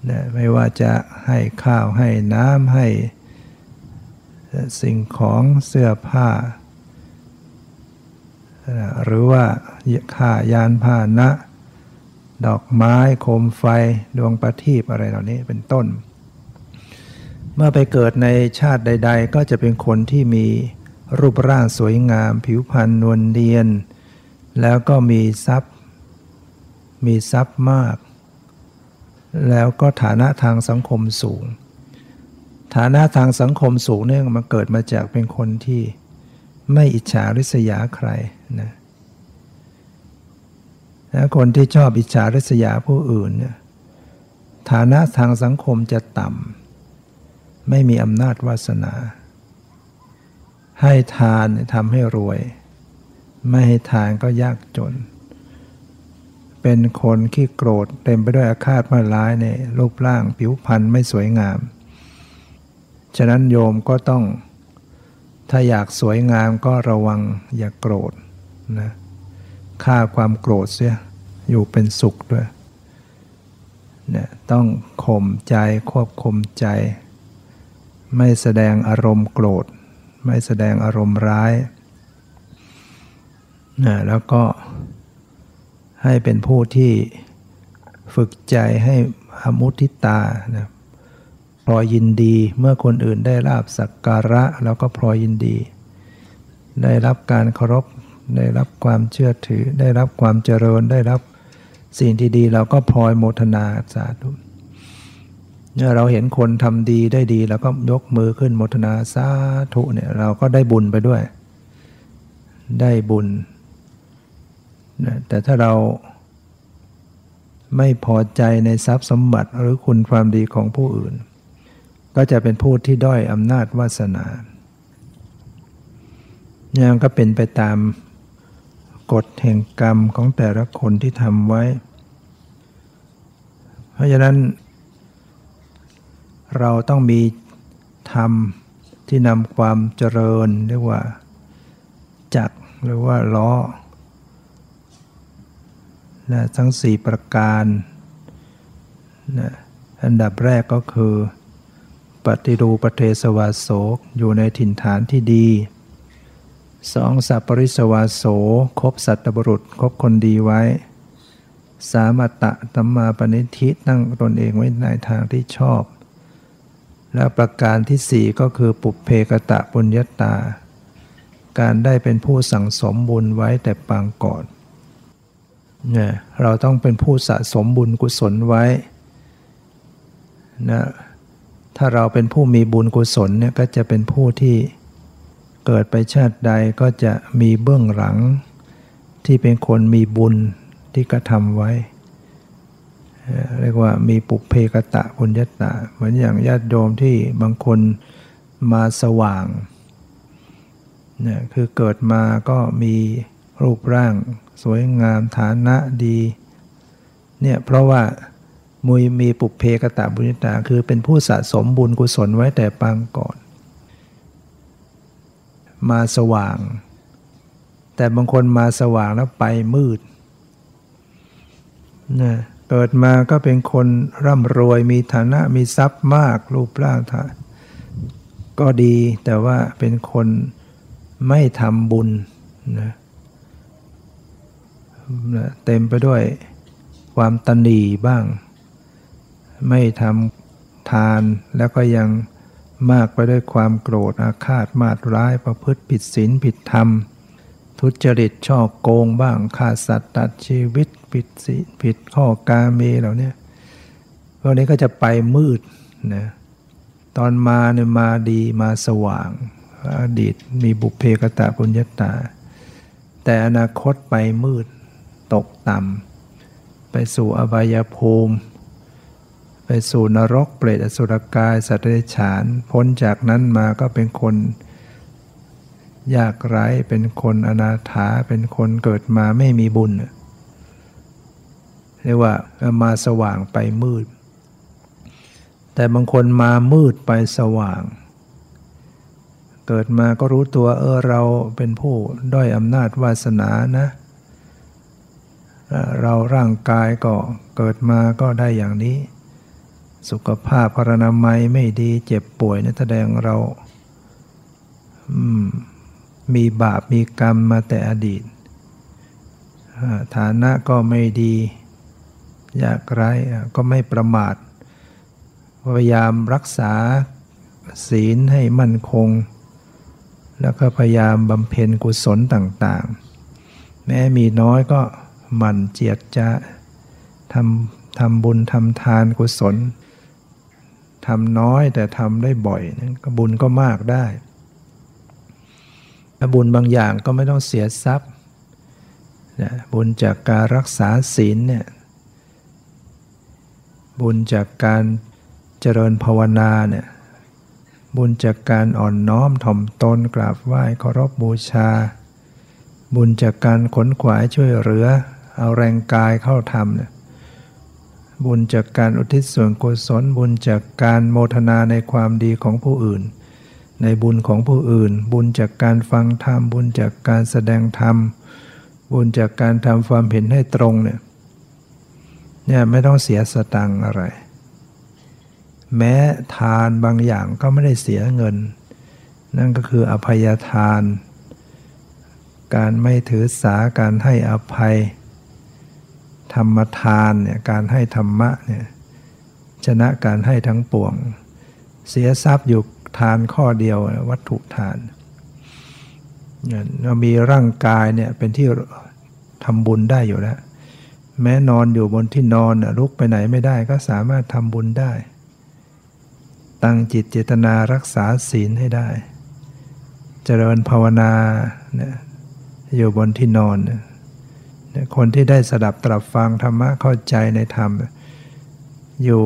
นะไม่ว่าจะให้ข้าวให้น้ำให้ สิ่งของเสื้อผ้า หรือว่าค่ายานพาหนะ ดอกไม้โคมไฟ ดวงประทีปอะไรเหล่านี้เป็นต้น เมื่อไปเกิดในชาติใด ๆ ก็จะเป็นคนที่มีรูปร่างสวยงาม ผิวพรรณนวลเนียน แล้วก็มีทรัพย์ มีทรัพย์มาก แล้วก็ฐานะทางสังคมสูง ฐานะทางสังคมสูงเนี่ยมันเกิดมาจากเป็นคนที่ไม่อิจฉาริษยาใครนะนะคนที่ชอบอิจฉาริษยาผู้อื่นเนี่ยฐานะทางสังคมจะต่ำไม่มีอำนาจวาสนา ให้ทานทำให้รวย ไม่ให้ทานก็ยากจน เป็นคนขี้โกรธเต็มไปด้วยอาฆาตมาร้ายในรูปร่างผิวพรรณไม่สวยงาม ฉะนั้นโยมก็ต้อง ถ้าอยากสวยงามก็ระวังอย่ากโกรธนะฆ่าความโกรธเสียอยู่เป็นสุขด้วยเนี่ยต้องข่มใจควบคุมใจ ไม่แสดงอารมณ์โกรธ ไม่แสดงอารมณ์ร้ายนะแล้วก็ให้เป็นผู้ที่ฝึกใจให้อมุทิตานะ พลอยยินดีเมื่อคนอื่นได้ลาบสักการะแล้วก็พลอยยินดี ได้รับการเคารพได้รับความเชื่อถือ ได้รับความเจริญได้รับสิ่งที่ดีเราก็พลอยโมทนาสาธุเมื่อเราเห็นคนทำดีได้ดีเราก็ยกมือขึ้นโมทนาสาธุเนี่ยเราก็ได้บุญไปด้วย ได้บุญนะแต่ถ้าเราไม่พอใจในทรัพย์สมบัติหรือคุณความดีของผู้อื่น ก็จะเป็นผู้ที่ด้อยอำนาจวาสนาเนี่ยก็เป็นไปตามกฎแห่งกรรมของแต่ละคนที่ทำไว้ เพราะฉะนั้น เราต้องมีธรรมที่นำความเจริญเรียกว่า จักรหรือว่าล้อนะทั้งสี่ประการนะอันดับแรกก็คือ ปฏิรูปเทสวาโสอยู่ในถิ่นฐานที่ดีสองสัพปริสวาโสคบสัตบุรุษคบคนดีไว้ สามัตตะตัมมาปณิทิตั้งตนเองไว้ในทางที่ชอบ และประการที่สี่ก็คือปุเพกตะปุญญาตา การได้เป็นผู้สั่งสมบุญไว้แต่ปางก่อนเนี่ยเราต้องเป็นผู้สะสมบุญกุศลไว้นะ ถ้าเราเป็นผู้มีบุญกุศลเนี่ยก็จะเป็นผู้ที่เกิดไปชาติใดก็จะมีเบื้องหลัง ที่เป็นคนมีบุญที่กระทำไว้ เรียกว่ามีปุเพกตะปุญญาตาเหมือนอย่างญาติโยมที่บางคนมาสว่างเนี่ยคือเกิดมาก็มีรูปร่าง สวยงามฐานะดีเนี่ยเพราะว่า มุยมีปุเพกตะบุญตาคือเป็นผู้สะสมบุญกุศลไว้แต่ปางก่อน มาสว่าง แต่บางคนมาสว่างแล้วไปมืดนะเกิดมาก็เป็นคนร่ำรวยมีฐานะมีทรัพย์มากรูปร่างก็ดีแต่ว่าเป็นคนไม่ทำบุญนะเต็มไปด้วยความตนีบ้าง ไม่ทำทานแล้วก็ยังมากไปด้วยความโกรธอาฆาตมาดร้ายประพฤติผิดศีลผิดธรรม ทุจริตช่อโกงบ้างฆ่าสัตว์ตัดชีวิตผิดศีลผิดข้อกาเมเหล่านี้พวกนี้ก็จะไปมืดนะตอนมาเนี่ยมาดีมาสว่าง อดีตมีบุพเพกตะปุญญาตา แต่อนาคตไปมืดตกต่ำไปสู่อบายภูมิ ไปสู่นรกเปรตอสุรกาย สัตว์เดรัจฉาน พ้นจากนั้นมาก็เป็นคน ยากไร้เป็นคนอนาถาเป็นคนเกิดมาไม่มีบุญเรียกว่ามาสว่างไปมืด แต่บางคนมามืดไปสว่าง เกิดมาก็รู้ตัวเออเราเป็นผู้ด้อยอำนาจวาสนานะเราร่างกายก็เกิดมาก็ได้อย่างนี้ สุขภาพพรณนามัยไม่ดีเจ็บป่วยนี่แสดงเรามีบาปมีกรรมมาแต่อดีต ฐานะก็ไม่ดียากไร้ก็ไม่ประมาท พยายามรักษาศีลให้มั่นคง แล้วก็พยายามบำเพ็ญกุศลต่างๆ แม้มีน้อยก็หมั่นเจียดจะทำทำบุญทำทานกุศล ทำน้อยแต่ทำได้บ่อยนั้นก็บุญก็มากได้บุญบางอย่างก็ไม่ต้องเสียทรัพย์นะบุญจากการรักษาศีลเนี่ยบุญจากการเจริญภาวนาเนี่ยบุญจากการอ่อนน้อมถ่อมตนกราบไหว้เคารพบูชา บุญจากการขนขวายช่วยเหลือ เอาแรงกายเข้าทำเนี่ย บุญจากการอุทิศส่วนกุศลบุญจากการโมทนาในความดีของผู้อื่น ในบุญของผู้อื่น บุญจากการฟังธรรม บุญจากการแสดงธรรม บุญจากการทำความเห็นให้ตรงเนี่ยเนี่ยไม่ต้องเสียสตังอะไร แม้ทานบางอย่างก็ไม่ได้เสียเงิน นั่นก็คืออภัยทาน การไม่ถือสาการให้อภัย ธรรมทานเนี่ยการให้ธรรมะเนี่ยชนะการให้ทั้งปวง เสียทรัพย์อยู่ทานข้อเดียววัตถุทานเรามีร่างกายเนี่ยเป็นที่ทำบุญได้อยู่แล้วแม้นอนอยู่บนที่นอนลุกไปไหนไม่ได้ก็สามารถทำบุญได้ ตั้งจิตเจตนารักษาศีลให้ได้ เจริญภาวนาเนี่ยอยู่บนที่นอนเนี่ย คนที่ได้สดับตรับฟังธรรมะเข้าใจในธรรม อยู่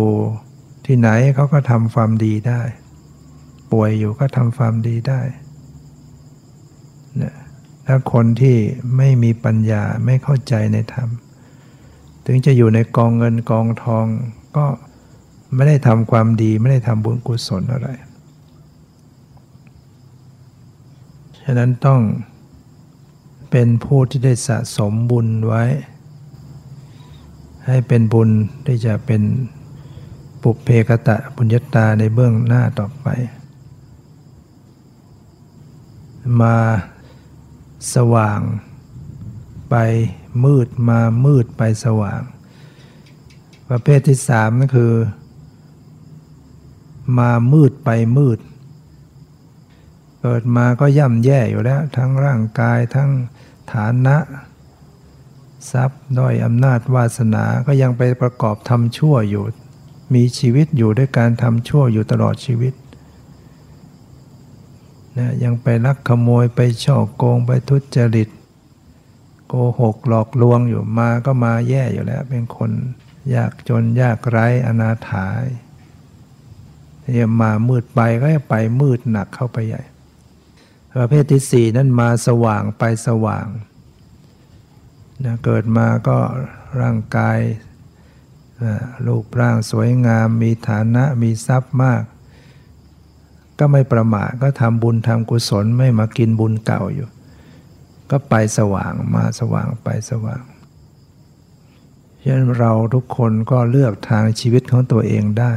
ที่ไหนเขาก็ทำความดีได้ ป่วยอยู่ก็ทำความดีได้นะถ้าคนที่ไม่มีปัญญาไม่เข้าใจในธรรม ถึงจะอยู่ในกองเงินกองทองก็ไม่ได้ทำความดีไม่ได้ทำบุญกุศลอะไร ฉะนั้นต้อง เป็นผู้ที่ได้สะสมบุญไว้ ให้เป็นบุญที่จะเป็นปุเพกตะบุญญาตาในเบื้องหน้าต่อไป มาสว่างไปมืดมามืดไปสว่าง ประเภทที่สามก็คือ มามืดไปมืด เกิดมาก็ย่ำแย่อยู่แล้ว ทั้งร่างกายทั้ง ฐานะ ทรัพย์ด้อยอำนาจวาสนาก็ยังไปประกอบทำชั่วอยู่ มีชีวิตอยู่ด้วยการทำชั่วอยู่ตลอดชีวิตนะยังไปลักขโมยไปช่อโกงไปทุจริต โกหกหลอกลวงอยู่มาก็มาแย่อยู่แล้ว เป็นคนยากจนยากไร้อนาถายเนี่ยมามืดไปก็ไปมืดหนักเข้าไปใหญ่ ประเภทที่สี่นั้นมาสว่างไปสว่างนะเกิดมาก็ร่างกายรูปร่างสวยงาม มีฐานะมีทรัพย์มาก ก็ไม่ประมาทก็ทำบุญทำกุศลไม่มากินบุญเก่าอยู่ ก็ไปสว่างมาสว่างไปสว่างฉะนั้นเราทุกคนก็เลือกทางชีวิตของตัวเองได้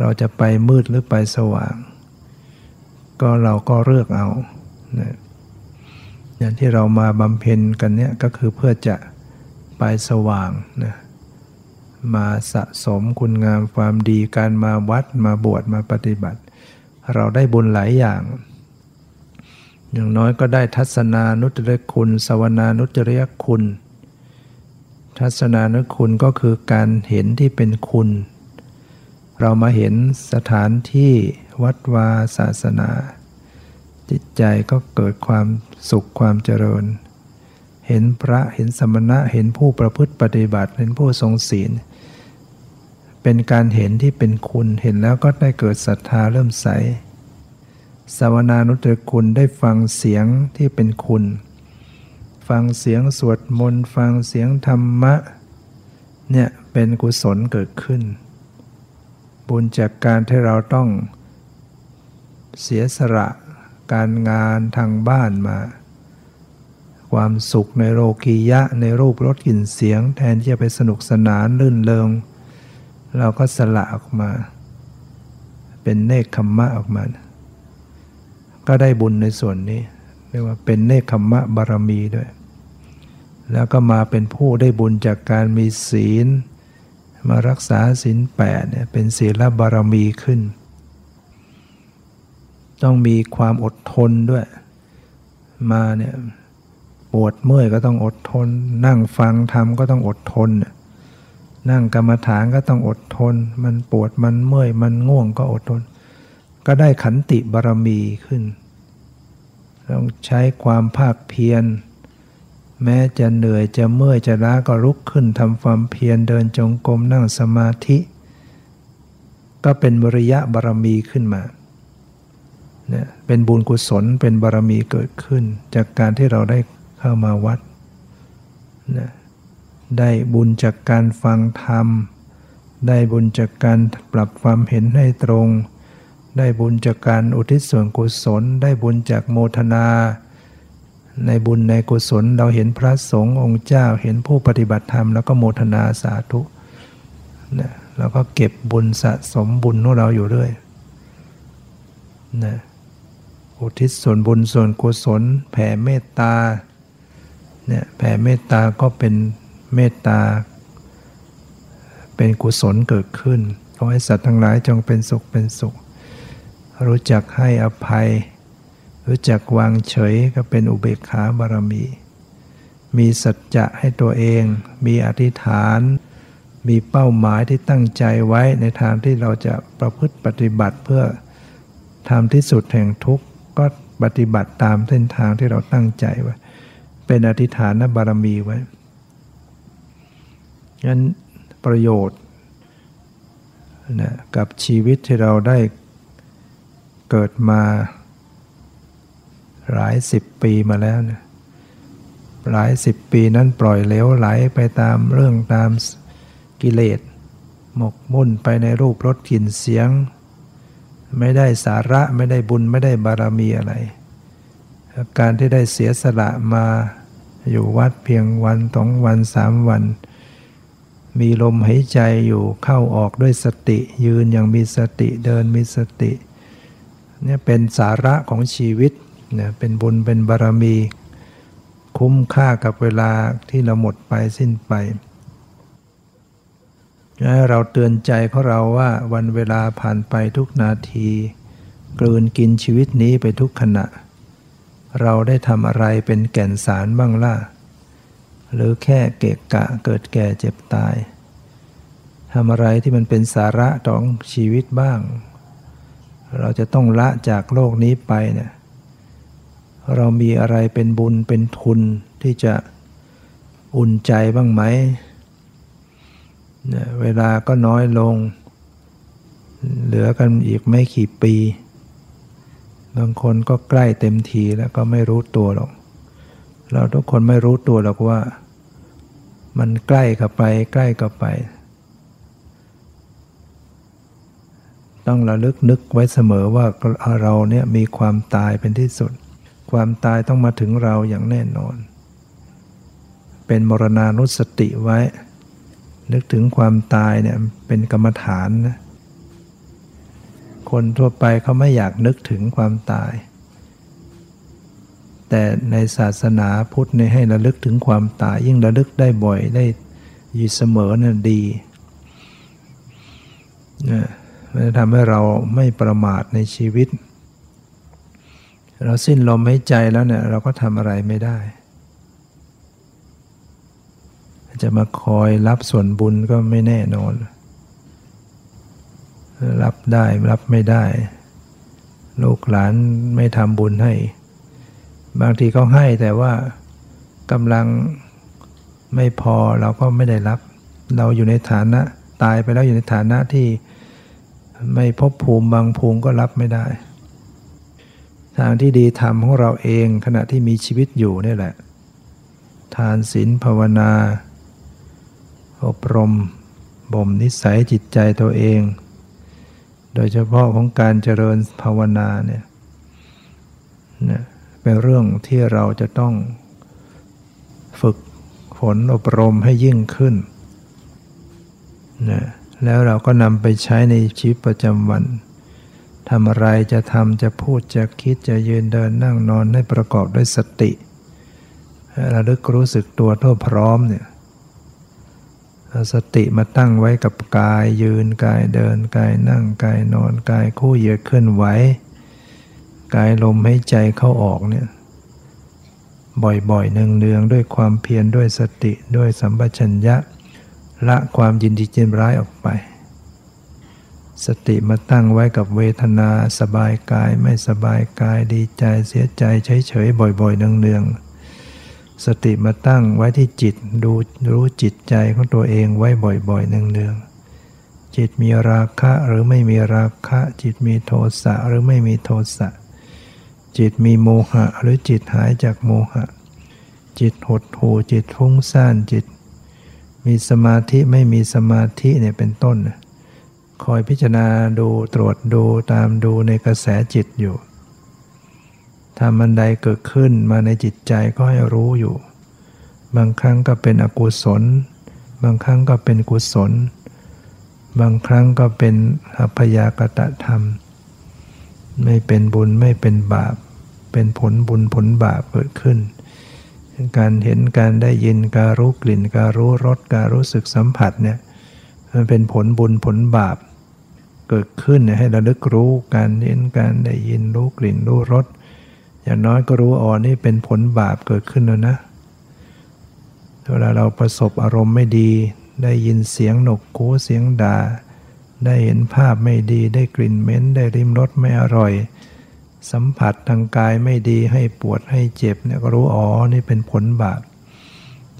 เราจะไปมืดหรือไปสว่าง ก็เราก็เลือกเอานะอย่างที่เรามาบำเพ็ญกันเนี่ยก็คือเพื่อจะไปสว่างนะมาสะสมคุณงามความดีการมาวัดมาบวชมาปฏิบัติ เราได้บุญหลายอย่าง อย่างน้อยก็ได้ทัศนานุตริยคุณ สวนานุตริยคุณ ทัศนานุคุณก็คือการเห็นที่เป็นคุณ เรามาเห็นสถานที่ วัดวาศาสนา จิตใจก็เกิดความสุขความเจริญ เห็นพระเห็นสมณะเห็นผู้ประพฤติปฏิบัติเห็นผู้ทรงศีล เป็นการเห็นที่เป็นคุณเห็นแล้วก็ได้เกิดศรัทธาเริ่มใสสวนานุตรคุณได้ฟังเสียงที่เป็นคุณ ฟังเสียงสวดมนต์ฟังเสียงธรรมะเนี่ยเป็นกุศลเกิดขึ้น บุญจากการที่เราต้อง เสียสละการงานทางบ้านมา ความสุขในโลกียะในรูปรสกลิ่นเสียง แทนที่จะไปสนุกสนานลื่นเริงเราก็สละออกมา เป็นเนคขมมะออกมา ก็ได้บุญในส่วนนี้เรียกว่าเป็นเนคขมมะบารมีด้วย แล้วก็มาเป็นผู้ได้บุญจากการมีศีล มารักษาศีลแปดเนี่ยเป็นศีลบารมีขึ้น ต้องมีความอดทนด้วย มาเนี่ยปวดเมื่อยก็ต้องอดทน นั่งฟังธรรมก็ต้องอดทน นั่งกรรมฐานก็ต้องอดทน มันปวดมันเมื่อยมันง่วงก็อดทน ก็ได้ขันติบารมีขึ้น ต้องใช้ความภาคเพียร แม้จะเหนื่อยจะเมื่อยจะล้าก็ลุกขึ้นทำความเพียรเดินจงกรมนั่งสมาธิ ก็เป็นบริยะบารมีขึ้นมา เนี่ยเป็นบุญกุศลเป็นบารมีเกิดขึ้น จากการที่เราได้เข้ามาวัดนะได้บุญจากการฟังธรรม ได้บุญจากการปรับความเห็นให้ตรง ได้บุญจากการอุทิศส่วนกุศล ได้บุญจากโมทนา ในบุญในกุศลเราเห็นพระสงฆ์องค์เจ้าเห็นผู้ปฏิบัติธรรมแล้วก็โมทนาสาธุนะแล้วก็เก็บบุญสะสมบุญของเราอยู่เรื่อยนะ อุทิศส่วนบุญส่วนกุศล แผ่เมตตาเนี่ยแผ่เมตตาก็เป็นเมตตา เป็นกุศลเกิดขึ้นขอให้สัตว์ทั้งหลายจงเป็นสุขเป็นสุข รู้จักให้อภัย รู้จักวางเฉยก็เป็นอุเบกขาบารมี มีสัจจะให้ตัวเอง มีอธิษฐาน มีเป้าหมายที่ตั้งใจไว้ในทางที่เราจะประพฤติปฏิบัติเพื่อทำที่สุดแห่งทุกข์ ก็ปฏิบัติตามเส้นทางที่เราตั้งใจไว้เป็นอธิษฐานบารมีไว้งั้นประโยชน์นะกับชีวิตที่เราได้เกิดมาหลายสิบปีมาแล้วนะหลายสิบปีนั้นปล่อยเลวไหลไปตามเรื่องตามกิเลส หมกมุ่นไปในรูปรสกลิ่นเสียง ไม่ได้สาระไม่ได้บุญไม่ได้บารมีอะไร การที่ได้เสียสละมาอยู่วัดเพียงวันสองวันสามวัน มีลมหายใจอยู่เข้าออกด้วยสติ ยืนอย่างมีสติเดินมีสติเนี่ยเป็นสาระของชีวิตเนี่ยเป็นบุญเป็นบารมี คุ้มค่ากับเวลาที่เราหมดไปสิ้นไป เราเตือนใจของเราว่าวันเวลาผ่านไปทุกนาที กลืนกินชีวิตนี้ไปทุกขณะ เราได้ทำอะไรเป็นแก่นสารบ้างล่ะ หรือแค่เกะกะเกิดแก่เจ็บตายทำอะไรที่มันเป็นสาระของชีวิตบ้าง เราจะต้องละจากโลกนี้ไปเนี่ยเรามีอะไรเป็นบุญเป็นทุนที่จะอุ่นใจบ้างไหม เวลาก็น้อยลง เหลือกันอีกไม่กี่ปี บางคนก็ใกล้เต็มทีแล้วก็ไม่รู้ตัวหรอก เราทุกคนไม่รู้ตัวหรอกว่า มันใกล้เข้าไป ใกล้เข้าไป ต้องระลึกนึกไว้เสมอว่าเราเนี่ยมีความตายเป็นที่สุด ความตายต้องมาถึงเราอย่างแน่นอน เป็นมรณานุสติไว้ นึกถึงความตายเนี่ยเป็นกรรมฐานนะคนทั่วไปเขาไม่อยากนึกถึงความตาย แต่ในศาสนาพุทธเนี่ยให้ระลึกถึงความตาย ยิ่งระลึกได้บ่อยได้อยู่เสมอน่ะดีนะมันจะทำให้เราไม่ประมาทในชีวิต เราสิ้นลมหายใจแล้วเนี่ยเราก็ทำอะไรไม่ได้ จะมาคอยรับส่วนบุญก็ไม่แน่นอน รับได้รับไม่ได้ ลูกหลานไม่ทำบุญให้ บางทีเขาให้แต่ว่ากำลังไม่พอเราก็ไม่ได้รับ เราอยู่ในฐานะตายไปแล้วอยู่ในฐานะที่ไม่พบภูมิบางภูมิก็รับไม่ได้ ทางที่ดีทำของเราเองขณะที่มีชีวิตอยู่นี่แหละ ทานศีลภาวนา อบรมบ่มนิสัยจิตใจตัวเอง โดยเฉพาะของการเจริญภาวนาเนี่ยเนี่ยเป็นเรื่องที่เราจะต้องฝึกฝนอบรมให้ยิ่งขึ้นนะแล้วเราก็นำไปใช้ในชีวิตประจำวันทำอะไรจะทำจะพูดจะคิดจะยืนเดินนั่งนอนให้ประกอบด้วยสติระลึกรู้สึกตัวทั่วพร้อมเนี่ย สติมาตั้งไว้กับกายยืนกายเดินกายนั่งกายนอนกายคู่เหยียดเคลื่อนไหวกายลมให้ใจเข้าออกเนี่ยบ่อยๆเนืองๆด้วยความเพียรด้วยสติด้วยสัมปชัญญะ ละความยินดียินร้ายออกไป สติมาตั้งไว้กับเวทนาสบายกายไม่สบายกายดีใจเสียใจเฉยๆบ่อยๆเนืองๆ สติมาตั้งไว้ที่จิตดูรู้จิตใจของตัวเองไว้บ่อยๆเนืองๆจิตมีราคะหรือไม่มีราคะ จิตมีโทสะหรือไม่มีโทสะจิตมีโมหะหรือจิตหายจากโมหะ จิตหดหูจิตฟุ้งซ่านจิต มีสมาธิไม่มีสมาธิเนี่ยเป็นต้น คอยพิจารณาดูตรวจดูตามดูในกระแสจิตอยู่ ทำมันใดเกิดขึ้นมาในจิตใจก็ให้รู้อยู่ บางครั้งก็เป็นอกุศล บางครั้งก็เป็นกุศล บางครั้งก็เป็นอัพยากตะธรรม ไม่เป็นบุญไม่เป็นบาป เป็นผลบุญผลบาปเกิดขึ้น การเห็นการได้ยินการรู้กลิ่น การรู้รสการรู้สึกสัมผัสเนี่ยมันเป็นผลบุญผลบาป เกิดขึ้นให้ระลึกรู้การเห็นการได้ยินรู้กลิ่นรู้รส อย่างน้อยก็รู้อ๋อนี่เป็นผลบาปเกิดขึ้นแล้วนะ เวลาเราประสบอารมณ์ไม่ดี ได้ยินเสียงหนกคูเสียงด่า ได้เห็นภาพไม่ดีได้กลิ่นเหม็นได้ริมรสไม่อร่อย สัมผัสทางกายไม่ดีให้ปวดให้เจ็บเนี่ยก็รู้อ๋อนี่เป็นผลบาป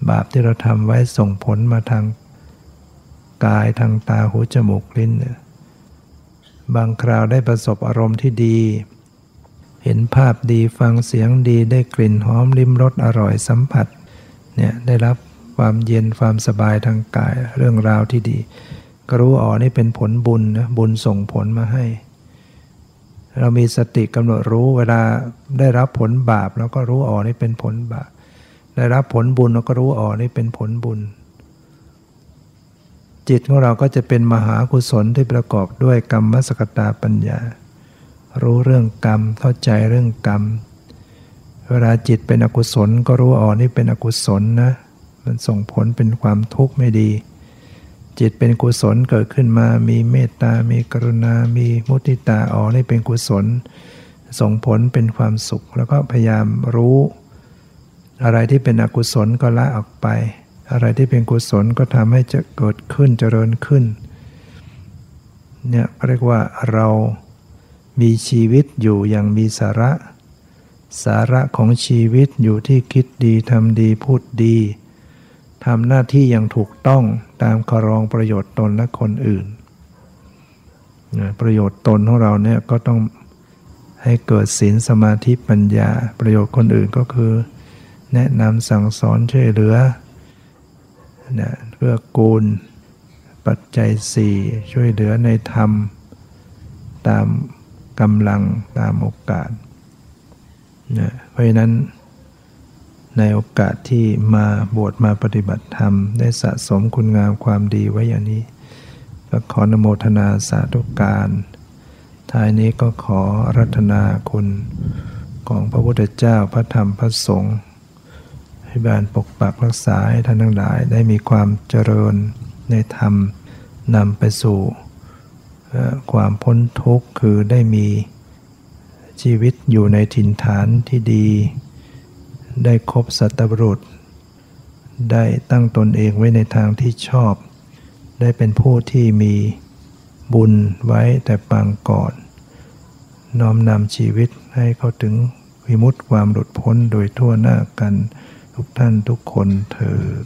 บาปที่เราทำไว้ส่งผลมาทางกายทางตาหูจมูกลิ้นเนี่ยบางคราวได้ประสบอารมณ์ที่ดี เห็นภาพดีฟังเสียงดีได้กลิ่นหอมริมรสอร่อยสัมผัสเนี่ยได้รับความเย็นความสบายทางกายเรื่องราวที่ดี ก็รู้อ๋อนี่เป็นผลบุญนะบุญส่งผลมาให้ เรามีสติกำหนดรู้เวลาได้รับผลบาปเราก็รู้อ๋อนี่เป็นผลบาปได้รับผลบุญเราก็รู้อ๋อนี่เป็นผลบุญ จิตของเราก็จะเป็นมหากุศลที่ประกอบด้วยกรรมสกตาปัญญา รู้เรื่องกรรม เข้าใจเรื่องกรรม เวลาจิตเป็นอกุศลก็รู้อ๋อนี่เป็นอกุศลนะ มันส่งผลเป็นความทุกข์ไม่ดี จิตเป็นกุศลเกิดขึ้นมา มีเมตตา มีกรุณา มีมุติตาอ๋อนี่เป็นกุศล ส่งผลเป็นความสุข แล้วก็พยายามรู้ อะไรที่เป็นอกุศลก็ละออกไป อะไรที่เป็นกุศลก็ทำให้จะเกิดขึ้นเจริญขึ้นเนี่ยเรียกว่าเรา มีชีวิตอยู่อย่างมีสาระ สาระของชีวิตอยู่ที่คิดดีทำดีพูดดีทำหน้าที่อย่างถูกต้องตามครองประโยชน์ตนและคนอื่น ประโยชน์ตนของเราเนี่ยก็ต้องให้เกิดศีลสมาธิปัญญา ประโยชน์คนอื่นก็คือ แนะนำสั่งสอนช่วยเหลือเนี่ยเพื่อกูล ปัจจัยสี่ช่วยเหลือในธรรม ตาม กำลังตามโอกาสเนี่ยเพราะฉะนั้นในโอกาสที่มาบวชมาปฏิบัติธรรม ได้สะสมคุณงามความดีไว้อย่างนี้ ก็ขอนโมทนาสาธุการ ท้ายนี้ก็ขอรัตนาคุณของพระพุทธเจ้าพระธรรมพระสงฆ์ให้บานปกปักรักษาให้ท่านทั้งหลายได้มีความเจริญในธรรมนำไปสู่ ความพ้นทุกข์คือได้มีชีวิตอยู่ในถิ่นฐานที่ดี ได้คบสัตบุรุษ ได้ตั้งตนเองไว้ในทางที่ชอบ ได้เป็นผู้ที่มีบุญไว้แต่ปางก่อน น้อมนำชีวิตให้เข้าถึงวิมุตติความหลุดพ้นโดยทั่วหน้ากันทุกท่านทุกคนเถิด